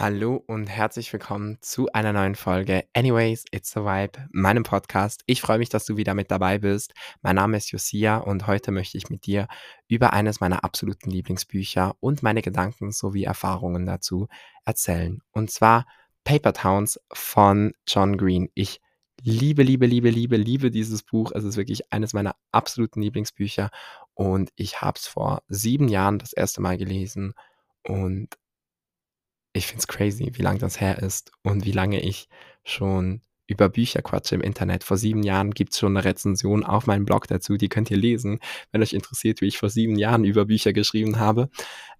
Hallo und herzlich willkommen zu einer neuen Folge Anyways, It's a Vibe, meinem Podcast. Ich freue mich, dass du wieder mit dabei bist. Mein Name ist Josia und heute möchte ich mit dir über eines meiner absoluten Lieblingsbücher und meine Gedanken sowie Erfahrungen dazu erzählen. Und zwar Paper Towns von John Green. Ich liebe, liebe, liebe, liebe, liebe dieses Buch. Es ist wirklich eines meiner absoluten Lieblingsbücher und ich habe es vor sieben Jahren das erste Mal gelesen und ich finde es crazy, wie lang das her ist und wie lange ich schon über Bücher quatsche im Internet. Vor sieben Jahren gibt es schon eine Rezension auf meinem Blog dazu, die könnt ihr lesen, wenn euch interessiert, wie ich vor sieben Jahren über Bücher geschrieben habe.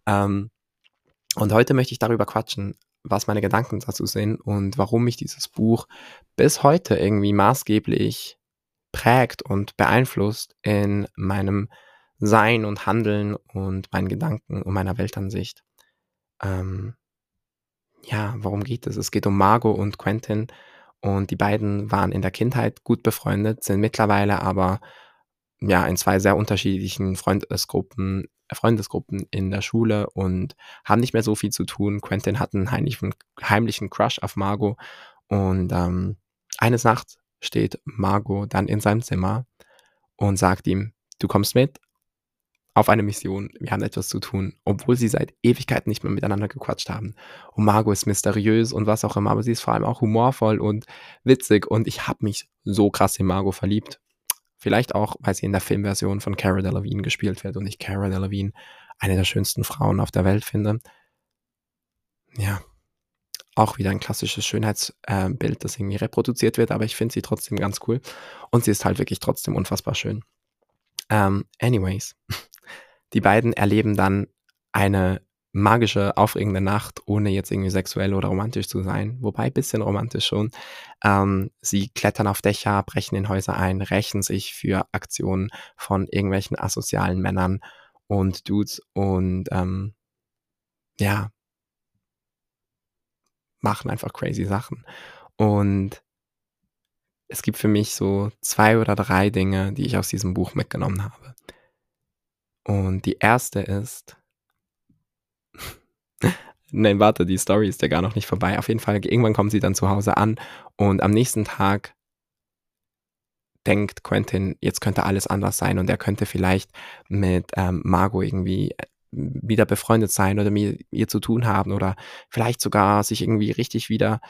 Ähm, und heute möchte ich darüber quatschen, was meine Gedanken dazu sind und warum mich dieses Buch bis heute irgendwie maßgeblich prägt und beeinflusst in meinem Sein und Handeln und meinen Gedanken und meiner Weltansicht. Ähm, ja, worum geht es? Es geht um Margot und Quentin und die beiden waren in der Kindheit gut befreundet, sind mittlerweile aber ja in zwei sehr unterschiedlichen Freundesgruppen, Freundesgruppen in der Schule und haben nicht mehr so viel zu tun. Quentin hat einen heimlichen, heimlichen Crush auf Margot und ähm, eines Nachts steht Margot dann in seinem Zimmer und sagt ihm, du kommst mit auf eine Mission, wir haben etwas zu tun, obwohl sie seit Ewigkeiten nicht mehr miteinander gequatscht haben. Und Margot ist mysteriös und was auch immer, aber sie ist vor allem auch humorvoll und witzig und ich habe mich so krass in Margot verliebt. Vielleicht auch, weil sie in der Filmversion von Cara Delevingne gespielt wird und ich Cara Delevingne eine der schönsten Frauen auf der Welt finde. Ja, auch wieder ein klassisches Schönheitsbild, das irgendwie reproduziert wird, aber ich finde sie trotzdem ganz cool und sie ist halt wirklich trotzdem unfassbar schön. Um, ähm, anyways, die beiden erleben dann eine magische, aufregende Nacht, ohne jetzt irgendwie sexuell oder romantisch zu sein. Wobei bisschen romantisch schon. Ähm, sie klettern auf Dächer, brechen in Häuser ein, rächen sich für Aktionen von irgendwelchen asozialen Männern und Dudes und ähm, ja, machen einfach crazy Sachen. Und es gibt für mich so zwei oder drei Dinge, die ich aus diesem Buch mitgenommen habe. Und die erste ist. Nein, warte, die Story ist ja gar noch nicht vorbei. Auf jeden Fall, irgendwann kommen sie dann zu Hause an und am nächsten Tag denkt Quentin, jetzt könnte alles anders sein und er könnte vielleicht mit ähm, Margot irgendwie äh, wieder befreundet sein oder mit ihr zu tun haben oder vielleicht sogar sich irgendwie richtig wieder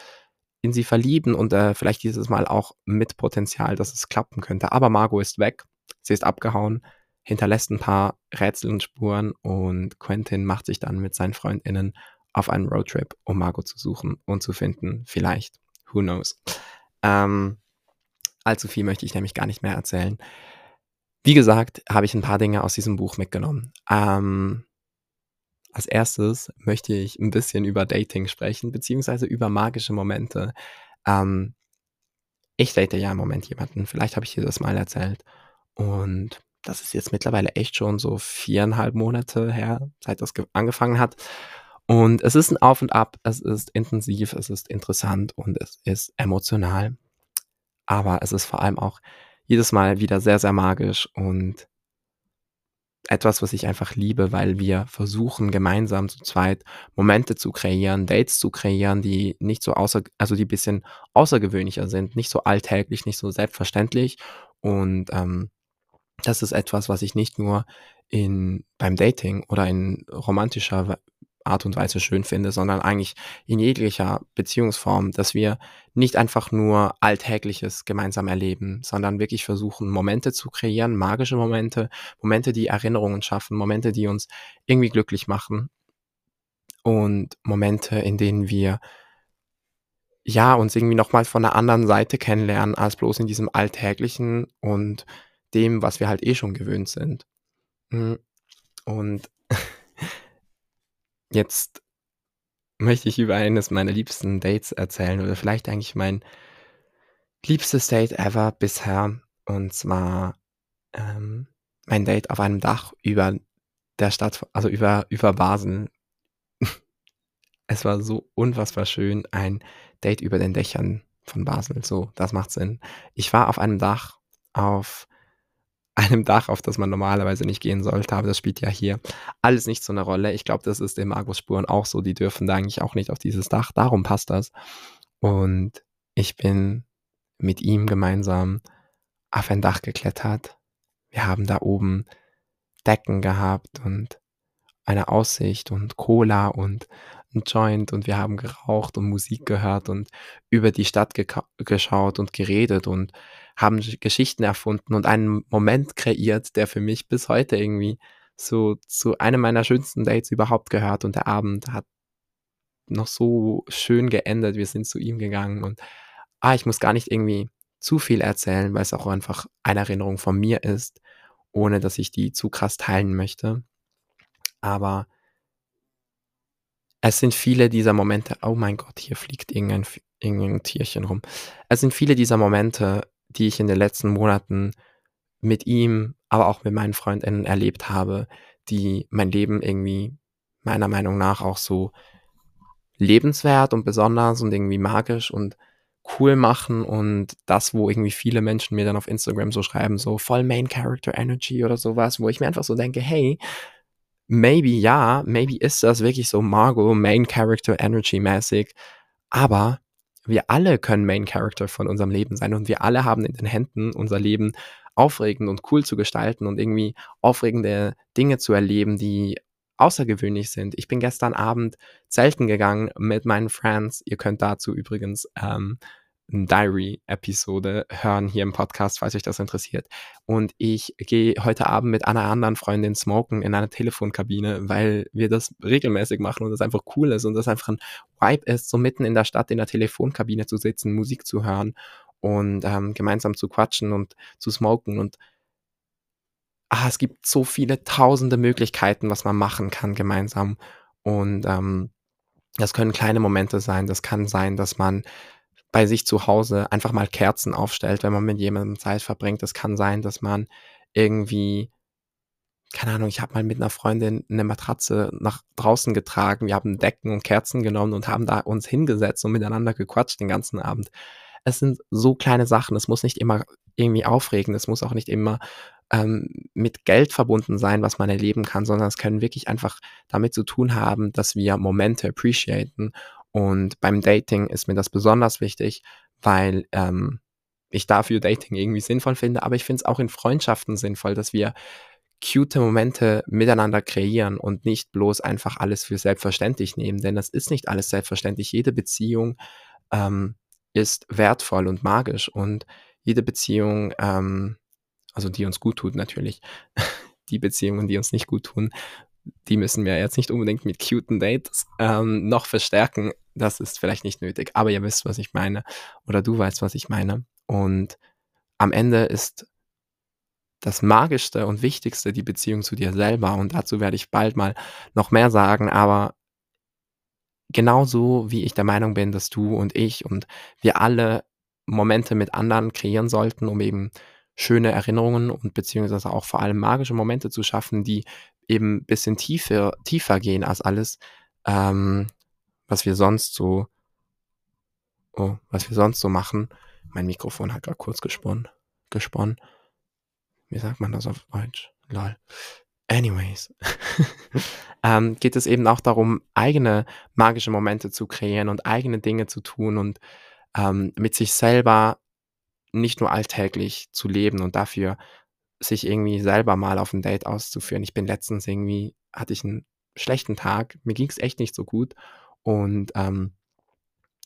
in sie verlieben und äh, vielleicht dieses Mal auch mit Potenzial, dass es klappen könnte. Aber Margot ist weg, sie ist abgehauen hinterlässt ein paar Rätsel und Spuren und Quentin macht sich dann mit seinen FreundInnen auf einen Roadtrip, um Margot zu suchen und zu finden. Vielleicht. Who knows? Ähm, allzu viel möchte ich nämlich gar nicht mehr erzählen. Wie gesagt, habe ich ein paar Dinge aus diesem Buch mitgenommen. Ähm, als erstes möchte ich ein bisschen über Dating sprechen, beziehungsweise über magische Momente. Ähm, ich date ja im Moment jemanden, vielleicht habe ich dir das mal erzählt. Und das ist jetzt mittlerweile echt schon so viereinhalb Monate her, seit das angefangen hat. Und es ist ein Auf und Ab, es ist intensiv, es ist interessant und es ist emotional. Aber es ist vor allem auch jedes Mal wieder sehr, sehr magisch und etwas, was ich einfach liebe, weil wir versuchen, gemeinsam zu zweit Momente zu kreieren, Dates zu kreieren, die nicht so außer, also die bisschen außergewöhnlicher sind, nicht so alltäglich, nicht so selbstverständlich. Und ähm, das ist etwas, was ich nicht nur in, beim Dating oder in romantischer Art und Weise schön finde, sondern eigentlich in jeglicher Beziehungsform, dass wir nicht einfach nur Alltägliches gemeinsam erleben, sondern wirklich versuchen, Momente zu kreieren, magische Momente, Momente, die Erinnerungen schaffen, Momente, die uns irgendwie glücklich machen und Momente, in denen wir ja uns irgendwie nochmal von der anderen Seite kennenlernen, als bloß in diesem Alltäglichen und dem, was wir halt eh schon gewöhnt sind. Hm, und jetzt möchte ich über eines meiner liebsten Dates erzählen oder vielleicht eigentlich mein liebstes Date ever bisher. Und zwar ähm, mein Date auf einem Dach über der Stadt, also über, über Basel. es war so unfassbar schön, ein Date über den Dächern von Basel. So, das macht Sinn. Ich war auf einem Dach auf einem Dach, auf das man normalerweise nicht gehen sollte, aber das spielt ja hier alles nicht so eine Rolle. Ich glaube, das ist in Magus-Spuren auch so, die dürfen da eigentlich auch nicht auf dieses Dach, darum passt das. Und ich bin mit ihm gemeinsam auf ein Dach geklettert. Wir haben da oben Decken gehabt und eine Aussicht und Cola und ein Joint und wir haben geraucht und Musik gehört und über die Stadt geschaut und geredet und haben Geschichten erfunden und einen Moment kreiert, der für mich bis heute irgendwie so zu einem meiner schönsten Dates überhaupt gehört und der Abend hat noch so schön geendet. Wir sind zu ihm gegangen und ah, ich muss gar nicht irgendwie zu viel erzählen, weil es auch einfach eine Erinnerung von mir ist, ohne dass ich die zu krass teilen möchte. Aber es sind viele dieser Momente, oh mein Gott, hier fliegt irgendein, irgendein Tierchen rum. Es sind viele dieser Momente, die ich in den letzten Monaten mit ihm, aber auch mit meinen Freundinnen erlebt habe, die mein Leben irgendwie meiner Meinung nach auch so lebenswert und besonders und irgendwie magisch und cool machen und das, wo irgendwie viele Menschen mir dann auf Instagram so schreiben, so voll Main Character Energy oder sowas, wo ich mir einfach so denke, hey, maybe ja, maybe ist das wirklich so Margot Main Character Energy mäßig, aber wir alle können Main Character von unserem Leben sein und wir alle haben in den Händen unser Leben aufregend und cool zu gestalten und irgendwie aufregende Dinge zu erleben, die außergewöhnlich sind. Ich bin gestern Abend zelten gegangen mit meinen Friends. Ihr könnt dazu übrigens ähm, Diary-Episode hören hier im Podcast, falls euch das interessiert. Und ich gehe heute Abend mit einer anderen Freundin smoken in einer Telefonkabine, weil wir das regelmäßig machen und das einfach cool ist und das einfach ein Vibe ist, so mitten in der Stadt in der Telefonkabine zu sitzen, Musik zu hören und ähm, gemeinsam zu quatschen und zu smoken. Und ah, es gibt so viele tausende Möglichkeiten, was man machen kann gemeinsam. Und ähm, das können kleine Momente sein, das kann sein, dass man bei sich zu Hause einfach mal Kerzen aufstellt, wenn man mit jemandem Zeit verbringt. Es kann sein, dass man irgendwie, keine Ahnung, ich habe mal mit einer Freundin eine Matratze nach draußen getragen. Wir haben Decken und Kerzen genommen und haben da uns hingesetzt und miteinander gequatscht den ganzen Abend. Es sind so kleine Sachen. Es muss nicht immer irgendwie aufregen. Es muss auch nicht immer ähm, mit Geld verbunden sein, was man erleben kann, sondern es können wirklich einfach damit zu tun haben, dass wir Momente appreciaten und beim Dating ist mir das besonders wichtig, weil ähm, ich dafür Dating irgendwie sinnvoll finde, aber ich finde es auch in Freundschaften sinnvoll, dass wir cute Momente miteinander kreieren und nicht bloß einfach alles für selbstverständlich nehmen, denn das ist nicht alles selbstverständlich. Jede Beziehung ähm, ist wertvoll und magisch und jede Beziehung, ähm, also die uns gut tut natürlich, die Beziehungen, die uns nicht gut tun, die müssen wir jetzt nicht unbedingt mit cuten Dates ähm, noch verstärken. Das ist vielleicht nicht nötig, aber ihr wisst, was ich meine. Oder du weißt, was ich meine. Und am Ende ist das Magischste und Wichtigste die Beziehung zu dir selber. Und dazu werde ich bald mal noch mehr sagen. Aber genauso wie ich der Meinung bin, dass du und ich und wir alle Momente mit anderen kreieren sollten, um eben schöne Erinnerungen und beziehungsweise auch vor allem magische Momente zu schaffen, die eben ein bisschen tiefer, tiefer gehen als alles, ähm, was wir sonst so, oh, was wir sonst so machen. Mein Mikrofon hat gerade kurz gesponnen, gesponnen. Wie sagt man das auf Deutsch? Lol. Anyways, ähm, geht es eben auch darum, eigene magische Momente zu kreieren und eigene Dinge zu tun und ähm, mit sich selber nicht nur alltäglich zu leben und dafür sich irgendwie selber mal auf ein Date auszuführen. Ich bin letztens irgendwie, hatte ich einen schlechten Tag, mir ging es echt nicht so gut und ähm,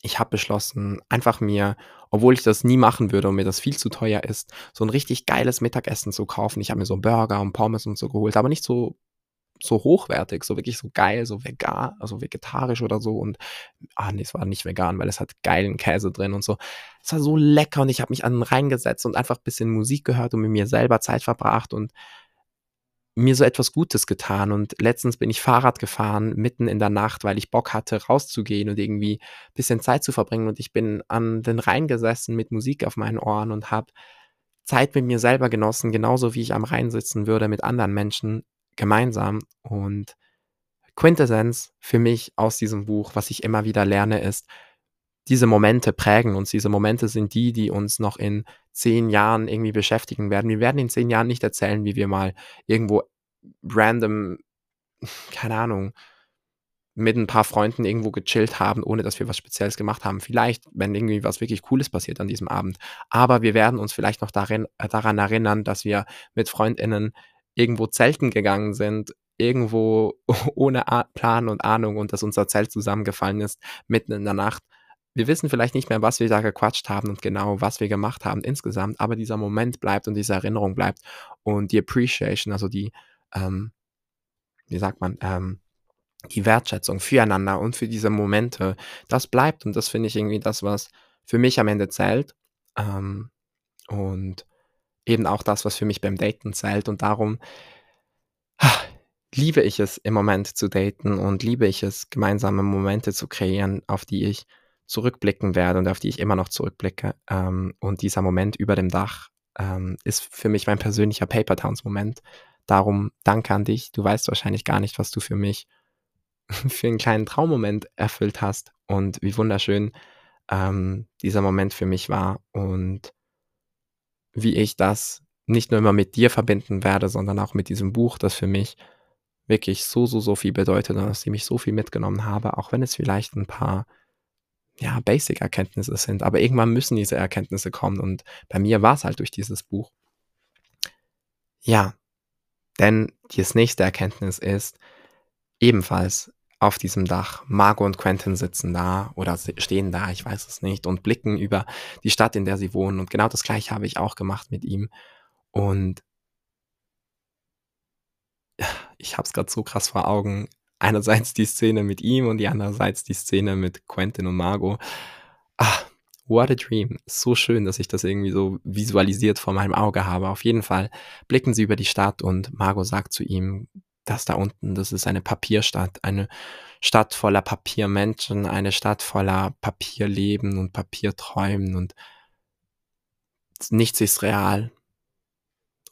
ich habe beschlossen, einfach mir, obwohl ich das nie machen würde und mir das viel zu teuer ist, so ein richtig geiles Mittagessen zu kaufen. Ich habe mir so Burger und Pommes und so geholt, aber nicht so so hochwertig, so wirklich so geil, so vegan, also vegetarisch oder so. Und, ah nee, es war nicht vegan, weil es hat geilen Käse drin und so. Es war so lecker und ich habe mich an reingesetzt und einfach ein bisschen Musik gehört und mit mir selber Zeit verbracht und mir so etwas Gutes getan. Und letztens bin ich Fahrrad gefahren, mitten in der Nacht, weil ich Bock hatte, rauszugehen und irgendwie ein bisschen Zeit zu verbringen. Und ich bin an den Rhein gesessen mit Musik auf meinen Ohren und habe Zeit mit mir selber genossen, genauso wie ich am Rhein sitzen würde mit anderen Menschen gemeinsam. Und Quintessenz für mich aus diesem Buch, was ich immer wieder lerne, ist, diese Momente prägen uns. Diese Momente sind die, die uns noch in 10 Jahren irgendwie beschäftigen werden. Wir werden in 10 Jahren nicht erzählen, wie wir mal irgendwo random, keine Ahnung, mit ein paar Freunden irgendwo gechillt haben, ohne dass wir was Spezielles gemacht haben. Vielleicht, wenn irgendwie was wirklich Cooles passiert an diesem Abend. Aber wir werden uns vielleicht noch darin, äh, daran erinnern, dass wir mit Freundinnen irgendwo zelten gegangen sind, irgendwo ohne Plan und Ahnung und dass unser Zelt zusammengefallen ist, mitten in der Nacht. Wir wissen vielleicht nicht mehr, was wir da gequatscht haben und genau, was wir gemacht haben insgesamt, aber dieser Moment bleibt und diese Erinnerung bleibt und die Appreciation, also die, ähm, wie sagt man, ähm, die Wertschätzung füreinander und für diese Momente, das bleibt und das finde ich irgendwie das, was für mich am Ende zählt. Ähm, und eben auch das, was für mich beim Daten zählt. Und darum liebe ich es im Moment zu daten und liebe ich es, gemeinsame Momente zu kreieren, auf die ich zurückblicken werde und auf die ich immer noch zurückblicke. Ähm, und dieser Moment über dem Dach ähm, ist für mich mein persönlicher Paper Towns Moment. Darum danke an dich. Du weißt wahrscheinlich gar nicht, was du für mich für einen kleinen Traummoment erfüllt hast und wie wunderschön ähm, dieser Moment für mich war und wie ich das nicht nur immer mit dir verbinden werde, sondern auch mit diesem Buch, das für mich wirklich so, so, so viel bedeutet und dem ich so viel mitgenommen habe, auch wenn es vielleicht ein paar ja, Basic-Erkenntnisse sind. Aber irgendwann müssen diese Erkenntnisse kommen und bei mir war es halt durch dieses Buch. Ja, denn das nächste Erkenntnis ist ebenfalls auf diesem Dach. Margot und Quentin sitzen da oder stehen da, ich weiß es nicht, und blicken über die Stadt, in der sie wohnen. Und genau das gleiche habe ich auch gemacht mit ihm. Und ich habe es gerade so krass vor Augen. Einerseits die Szene mit ihm und die andererseits die Szene mit Quentin und Margot. Ah, what a dream. So schön, dass ich das irgendwie so visualisiert vor meinem Auge habe. Auf jeden Fall blicken sie über die Stadt und Margot sagt zu ihm, das da unten, das ist eine Papierstadt, eine Stadt voller Papiermenschen, eine Stadt voller Papierleben und Papierträumen und nichts ist real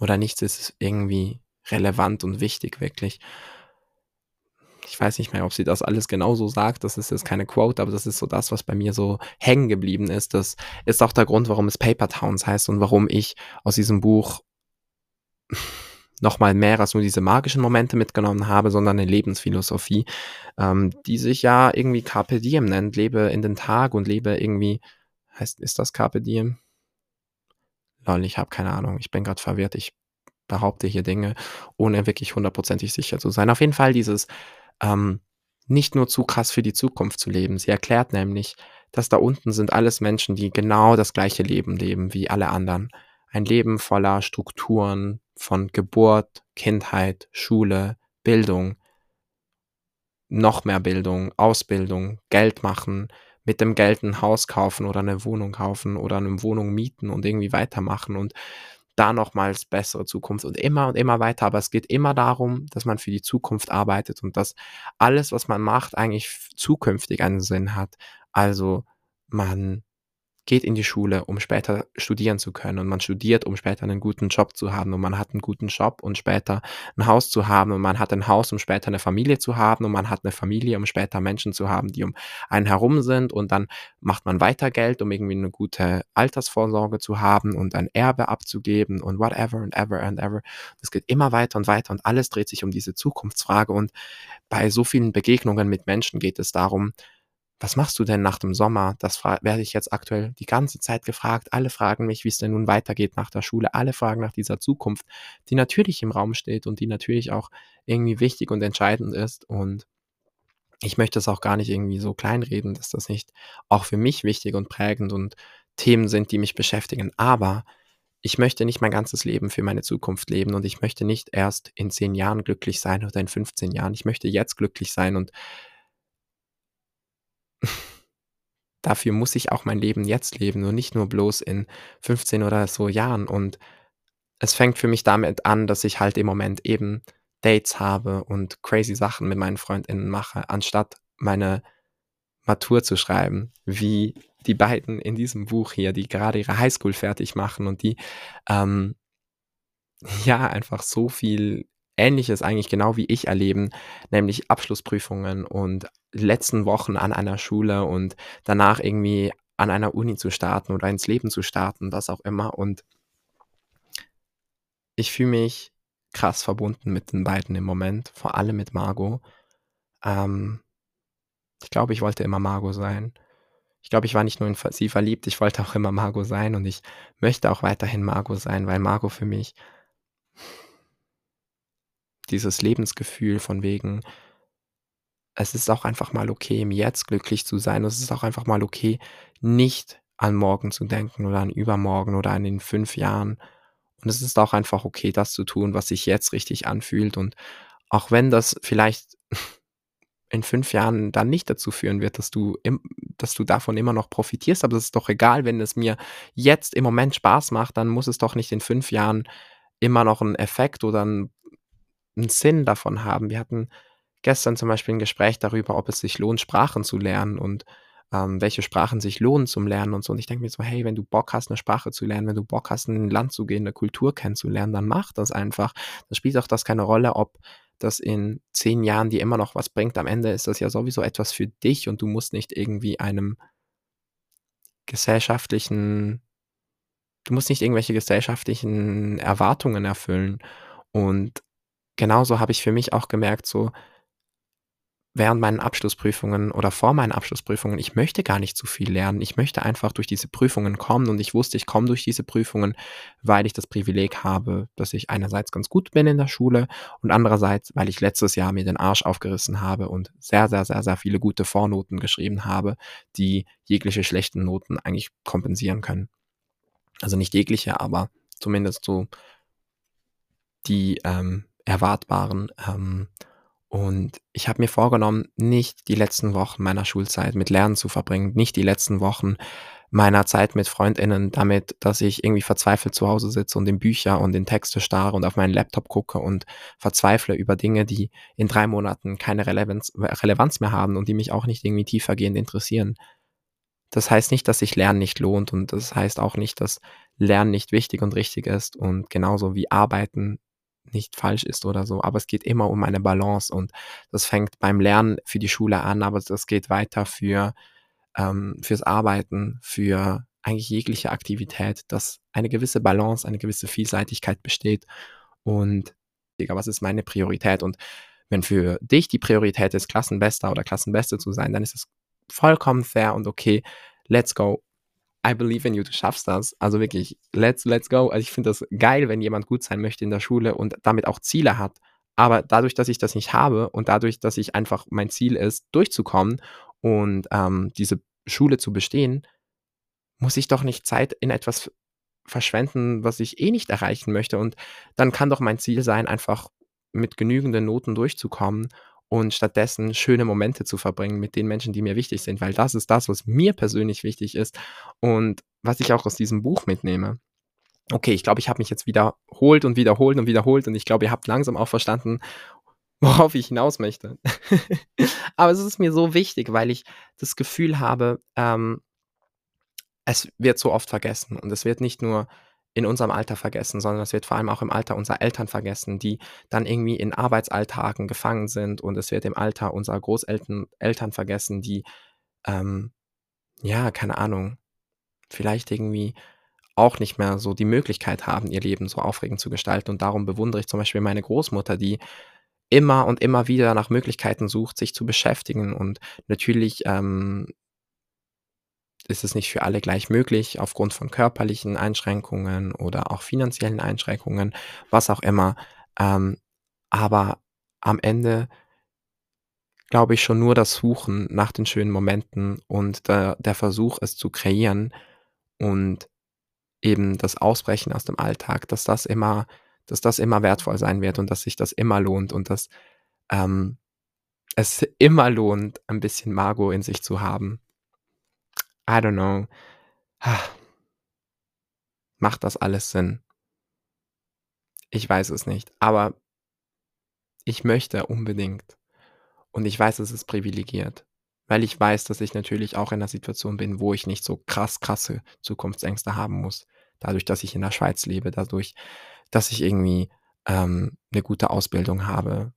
oder nichts ist irgendwie relevant und wichtig wirklich. Ich weiß nicht mehr, ob sie das alles genauso sagt. Das ist jetzt keine Quote, aber das ist so das, was bei mir so hängen geblieben ist. Das ist auch der Grund, warum es Paper Towns heißt und warum ich aus diesem Buch nochmal mehr als nur diese magischen Momente mitgenommen habe, sondern eine Lebensphilosophie, ähm, die sich ja irgendwie Carpe Diem nennt. Lebe in den Tag und lebe irgendwie, heißt, ist das Carpe Diem? Lol, ich habe keine Ahnung. Ich bin gerade verwirrt. Ich behaupte hier Dinge, ohne wirklich hundertprozentig sicher zu sein. Auf jeden Fall dieses ähm, nicht nur zu krass für die Zukunft zu leben. Sie erklärt nämlich, dass da unten sind alles Menschen, die genau das gleiche Leben leben wie alle anderen. Ein Leben voller Strukturen, von Geburt, Kindheit, Schule, Bildung, noch mehr Bildung, Ausbildung, Geld machen, mit dem Geld ein Haus kaufen oder eine Wohnung kaufen oder eine Wohnung mieten und irgendwie weitermachen und da nochmals bessere Zukunft und immer und immer weiter. Aber es geht immer darum, dass man für die Zukunft arbeitet und dass alles, was man macht, eigentlich zukünftig einen Sinn hat. Also man geht in die Schule, um später studieren zu können. Und man studiert, um später einen guten Job zu haben. Und man hat einen guten Job und später ein Haus zu haben. Und man hat ein Haus, um später eine Familie zu haben. Und man hat eine Familie, um später Menschen zu haben, die um einen herum sind. Und dann macht man weiter Geld, um irgendwie eine gute Altersvorsorge zu haben und ein Erbe abzugeben und whatever and ever and ever. Das geht immer weiter und weiter und alles dreht sich um diese Zukunftsfrage. Und bei so vielen Begegnungen mit Menschen geht es darum, was machst du denn nach dem Sommer? Das werde ich jetzt aktuell die ganze Zeit gefragt. Alle fragen mich, wie es denn nun weitergeht nach der Schule. Alle fragen nach dieser Zukunft, die natürlich im Raum steht und die natürlich auch irgendwie wichtig und entscheidend ist. Und ich möchte es auch gar nicht irgendwie so kleinreden, dass das nicht auch für mich wichtig und prägend und Themen sind, die mich beschäftigen. Aber ich möchte nicht mein ganzes Leben für meine Zukunft leben und ich möchte nicht erst in zehn Jahren glücklich sein oder in 15 Jahren. Ich möchte jetzt glücklich sein und dafür muss ich auch mein Leben jetzt leben und nicht nur bloß in 15 oder so Jahren. Und es fängt für mich damit an, dass ich halt im Moment eben Dates habe und crazy Sachen mit meinen Freundinnen mache, anstatt meine Matur zu schreiben, wie die beiden in diesem Buch hier, die gerade ihre Highschool fertig machen und die ähm, ja einfach so viel Ähnliches eigentlich genau wie ich erleben, nämlich Abschlussprüfungen und letzten Wochen an einer Schule und danach irgendwie an einer Uni zu starten oder ins Leben zu starten, was auch immer. Und ich fühle mich krass verbunden mit den beiden im Moment, vor allem mit Margot. Ähm, ich glaube, ich wollte immer Margot sein. Ich glaube, ich war nicht nur in sie verliebt, ich wollte auch immer Margot sein und ich möchte auch weiterhin Margot sein, weil Margot für mich dieses Lebensgefühl von wegen, es ist auch einfach mal okay, im Jetzt glücklich zu sein. Es ist auch einfach mal okay, nicht an morgen zu denken oder an übermorgen oder an den fünf Jahren. Und es ist auch einfach okay, das zu tun, was sich jetzt richtig anfühlt. Und auch wenn das vielleicht in fünf Jahren dann nicht dazu führen wird, dass du, im, dass du davon immer noch profitierst, aber es ist doch egal, wenn es mir jetzt im Moment Spaß macht, dann muss es doch nicht in fünf Jahren immer noch einen Effekt oder einen, einen Sinn davon haben. Wir hatten gestern zum Beispiel ein Gespräch darüber, ob es sich lohnt, Sprachen zu lernen und ähm, welche Sprachen sich lohnen zum Lernen und so. Und ich denke mir so, hey, wenn du Bock hast, eine Sprache zu lernen, wenn du Bock hast, in ein Land zu gehen, eine Kultur kennenzulernen, dann mach das einfach. Da spielt auch das keine Rolle, ob das in zehn Jahren dir immer noch was bringt. Am Ende ist das ja sowieso etwas für dich und du musst nicht irgendwie einem gesellschaftlichen, du musst nicht irgendwelche gesellschaftlichen Erwartungen erfüllen. Und genauso habe ich für mich auch gemerkt, so, während meinen Abschlussprüfungen oder vor meinen Abschlussprüfungen, ich möchte gar nicht zu viel lernen. Ich möchte einfach durch diese Prüfungen kommen und ich wusste, ich komme durch diese Prüfungen, weil ich das Privileg habe, dass ich einerseits ganz gut bin in der Schule und andererseits, weil ich letztes Jahr mir den Arsch aufgerissen habe und sehr, sehr, sehr, sehr viele gute Vornoten geschrieben habe, die jegliche schlechten Noten eigentlich kompensieren können. Also nicht jegliche, aber zumindest so die ähm, erwartbaren. Ähm, und ich habe mir vorgenommen, nicht die letzten Wochen meiner Schulzeit mit Lernen zu verbringen, nicht die letzten Wochen meiner Zeit mit Freundinnen damit, dass ich irgendwie verzweifelt zu Hause sitze und in Bücher und in Texte starre und auf meinen Laptop gucke und verzweifle über Dinge, die in drei Monaten keine Relevanz, Relevanz mehr haben und die mich auch nicht irgendwie tiefergehend interessieren. Das heißt nicht, dass sich Lernen nicht lohnt und das heißt auch nicht, dass Lernen nicht wichtig und richtig ist und genauso wie Arbeiten nicht falsch ist oder so, aber es geht immer um eine Balance und das fängt beim Lernen für die Schule an, aber das geht weiter für ähm, fürs Arbeiten, für eigentlich jegliche Aktivität, dass eine gewisse Balance, eine gewisse Vielseitigkeit besteht und was ist meine Priorität und wenn für dich die Priorität ist, Klassenbester oder Klassenbeste zu sein, dann ist es vollkommen fair und okay. Let's go. I believe in you, du schaffst das. Also wirklich, let's, let's go. Also ich finde das geil, wenn jemand gut sein möchte in der Schule und damit auch Ziele hat. Aber dadurch, dass ich das nicht habe und dadurch, dass ich einfach mein Ziel ist, durchzukommen und ähm, diese Schule zu bestehen, muss ich doch nicht Zeit in etwas verschwenden, was ich eh nicht erreichen möchte. Und dann kann doch mein Ziel sein, einfach mit genügenden Noten durchzukommen und stattdessen schöne Momente zu verbringen mit den Menschen, die mir wichtig sind, weil das ist das, was mir persönlich wichtig ist und was ich auch aus diesem Buch mitnehme. Okay, ich glaube, ich habe mich jetzt wiederholt und wiederholt und wiederholt und ich glaube, ihr habt langsam auch verstanden, worauf ich hinaus möchte. Aber es ist mir so wichtig, weil ich das Gefühl habe, ähm, es wird so oft vergessen und es wird nicht nur in unserem Alter vergessen, sondern es wird vor allem auch im Alter unserer Eltern vergessen, die dann irgendwie in Arbeitsalltagen gefangen sind und es wird im Alter unserer Großeltern Eltern vergessen, die, ähm, ja, keine Ahnung, vielleicht irgendwie auch nicht mehr so die Möglichkeit haben, ihr Leben so aufregend zu gestalten. Und darum bewundere ich zum Beispiel meine Großmutter, die immer und immer wieder nach Möglichkeiten sucht, sich zu beschäftigen und natürlich ähm, ist es nicht für alle gleich möglich, aufgrund von körperlichen Einschränkungen oder auch finanziellen Einschränkungen, was auch immer. Ähm, aber am Ende glaube ich schon nur das Suchen nach den schönen Momenten und der, der Versuch, es zu kreieren und eben das Ausbrechen aus dem Alltag, dass das immer, dass das immer wertvoll sein wird und dass sich das immer lohnt und dass ähm, es immer lohnt, ein bisschen Margot in sich zu haben. I don't know. Macht das alles Sinn? Ich weiß es nicht, aber ich möchte unbedingt. Und ich weiß, es ist privilegiert, weil ich weiß, dass ich natürlich auch in einer Situation bin, wo ich nicht so krass, krasse Zukunftsängste haben muss. Dadurch, dass ich in der Schweiz lebe, dadurch, dass ich irgendwie ähm, 'ne gute Ausbildung habe,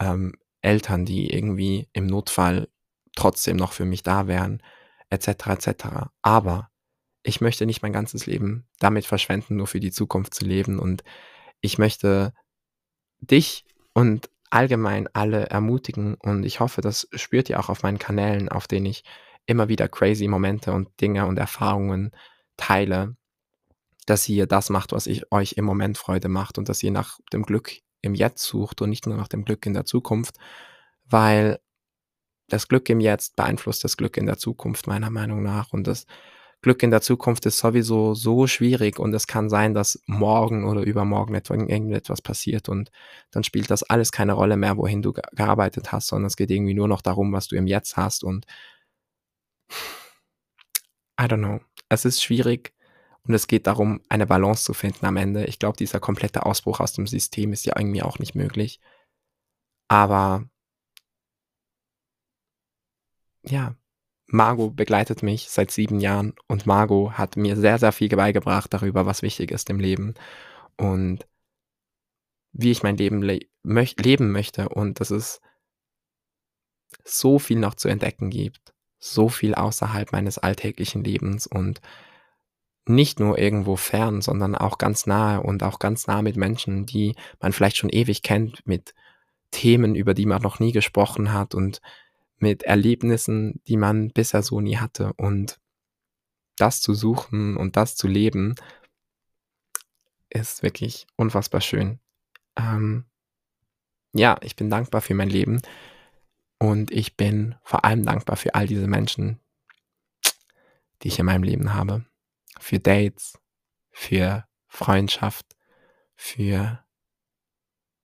ähm, Eltern, die irgendwie im Notfall trotzdem noch für mich da wären, et cetera, et cetera. Aber ich möchte nicht mein ganzes Leben damit verschwenden, nur für die Zukunft zu leben. Und ich möchte dich und allgemein alle ermutigen. Und ich hoffe, das spürt ihr auch auf meinen Kanälen, auf denen ich immer wieder crazy Momente und Dinge und Erfahrungen teile, dass ihr das macht, was ich euch im Moment Freude macht und dass ihr nach dem Glück im Jetzt sucht und nicht nur nach dem Glück in der Zukunft, weil das Glück im Jetzt beeinflusst das Glück in der Zukunft meiner Meinung nach und das Glück in der Zukunft ist sowieso so schwierig und es kann sein, dass morgen oder übermorgen etwa irgendetwas passiert und dann spielt das alles keine Rolle mehr, wohin du gearbeitet hast, sondern es geht irgendwie nur noch darum, was du im Jetzt hast und I don't know. Es ist schwierig und es geht darum, eine Balance zu finden am Ende. Ich glaube, dieser komplette Ausbruch aus dem System ist ja irgendwie auch nicht möglich. Aber ja, Margot begleitet mich seit sieben Jahren und Margot hat mir sehr, sehr viel beigebracht darüber, was wichtig ist im Leben und wie ich mein Leben le möch leben möchte und dass es so viel noch zu entdecken gibt, so viel außerhalb meines alltäglichen Lebens und nicht nur irgendwo fern, sondern auch ganz nahe und auch ganz nah mit Menschen, die man vielleicht schon ewig kennt, mit Themen, über die man noch nie gesprochen hat und mit Erlebnissen, die man bisher so nie hatte. Und das zu suchen und das zu leben, ist wirklich unfassbar schön. Ähm, ja, ich bin dankbar für mein Leben und ich bin vor allem dankbar für all diese Menschen, die ich in meinem Leben habe. Für Dates, für Freundschaft, für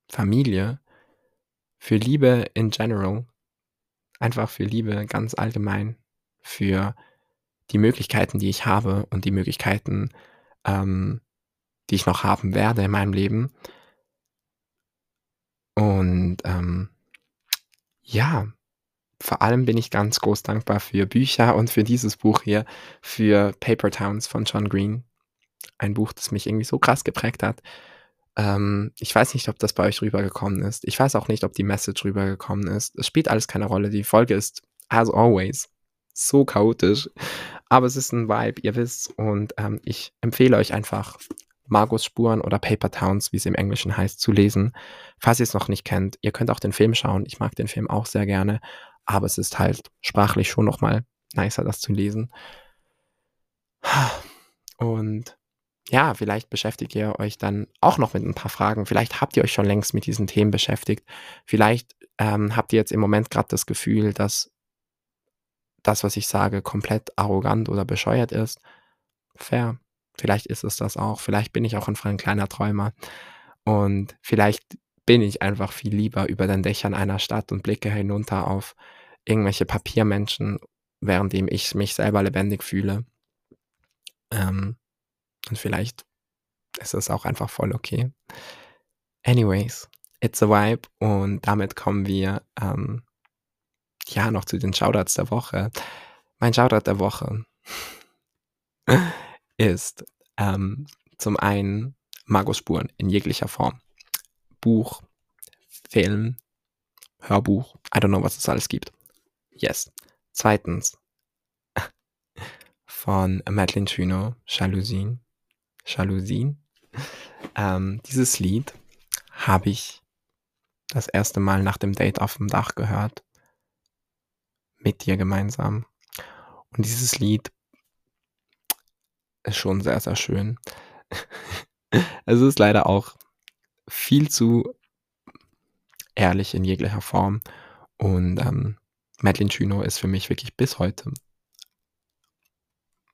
Familie, für Liebe in general einfach für Liebe ganz allgemein, für die Möglichkeiten, die ich habe und die Möglichkeiten, ähm, die ich noch haben werde in meinem Leben. Und ähm, ja, vor allem bin ich ganz groß dankbar für Bücher und für dieses Buch hier, für Paper Towns von John Green. Ein Buch, das mich irgendwie so krass geprägt hat. Ähm, ich weiß nicht, ob das bei euch rübergekommen ist. Ich weiß auch nicht, ob die Message rübergekommen ist. Es spielt alles keine Rolle. Die Folge ist, as always, so chaotisch. Aber es ist ein Vibe, ihr wisst. Und ähm, ich empfehle euch einfach, Margos Spuren oder Paper Towns, wie es im Englischen heißt, zu lesen. Falls ihr es noch nicht kennt, ihr könnt auch den Film schauen. Ich mag den Film auch sehr gerne. Aber es ist halt sprachlich schon nochmal nicer, das zu lesen. Und ja, vielleicht beschäftigt ihr euch dann auch noch mit ein paar Fragen. Vielleicht habt ihr euch schon längst mit diesen Themen beschäftigt. Vielleicht ähm, habt ihr jetzt im Moment gerade das Gefühl, dass das, was ich sage, komplett arrogant oder bescheuert ist. Fair. Vielleicht ist es das auch. Vielleicht bin ich auch einfach ein kleiner Träumer. Und vielleicht bin ich einfach viel lieber über den Dächern einer Stadt und blicke hinunter auf irgendwelche Papiermenschen, währenddem ich mich selber lebendig fühle. Ähm, und vielleicht ist das auch einfach voll okay. Anyways, it's a vibe und damit kommen wir ähm, ja noch zu den Shoutouts der Woche. Mein Shoutout der Woche ist ähm, zum einen Magospuren in jeglicher Form. Buch, Film, Hörbuch, I don't know, was es alles gibt. Yes. Zweitens von Madeline Chino, Jalousien. Jalousien. Ähm, dieses Lied habe ich das erste Mal nach dem Date auf dem Dach gehört. Mit dir gemeinsam. Und dieses Lied ist schon sehr, sehr schön. es ist leider auch viel zu ehrlich in jeglicher Form. Und ähm, Madeline Chino ist für mich wirklich bis heute,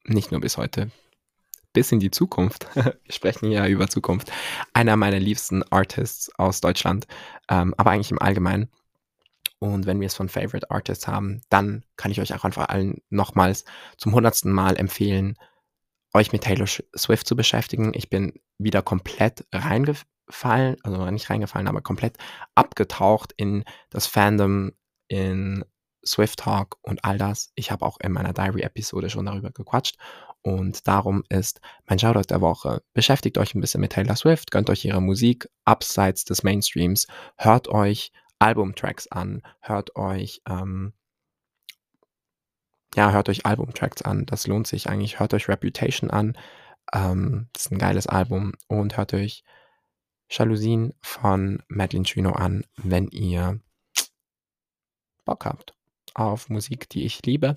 nicht nur bis heute, bis in die Zukunft, wir sprechen ja über Zukunft, einer meiner liebsten Artists aus Deutschland, ähm, aber eigentlich im Allgemeinen. Und wenn wir es von Favorite Artists haben, dann kann ich euch auch einfach allen nochmals zum hundertsten Mal empfehlen, euch mit Taylor Swift zu beschäftigen. Ich bin wieder komplett reingefallen, also nicht reingefallen, aber komplett abgetaucht in das Fandom, in Swift Talk und all das. Ich habe auch in meiner Diary-Episode schon darüber gequatscht. Und darum ist mein Shoutout der Woche. Beschäftigt euch ein bisschen mit Taylor Swift, gönnt euch ihre Musik abseits des Mainstreams, hört euch Albumtracks an, hört euch, ähm, ja, hört euch Albumtracks an. Das lohnt sich eigentlich. Hört euch Reputation an. Ähm, das ist ein geiles Album. Und hört euch Jalousien von Madeline Chino an, wenn ihr Bock habt auf Musik, die ich liebe.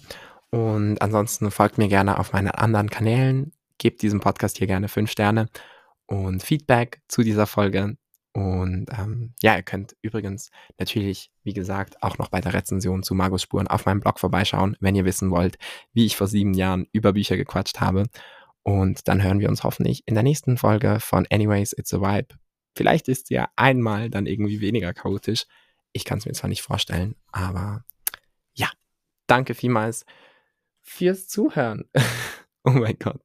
Und ansonsten folgt mir gerne auf meinen anderen Kanälen. Gebt diesem Podcast hier gerne 5 Sterne und Feedback zu dieser Folge. Und ähm, ja, ihr könnt übrigens natürlich, wie gesagt, auch noch bei der Rezension zu Margus Spuren auf meinem Blog vorbeischauen, wenn ihr wissen wollt, wie ich vor sieben Jahren über Bücher gequatscht habe. Und dann hören wir uns hoffentlich in der nächsten Folge von Anyways, It's a Vibe. Vielleicht ist sie ja einmal dann irgendwie weniger chaotisch. Ich kann es mir zwar nicht vorstellen, aber ja, danke vielmals fürs Zuhören. oh mein Gott.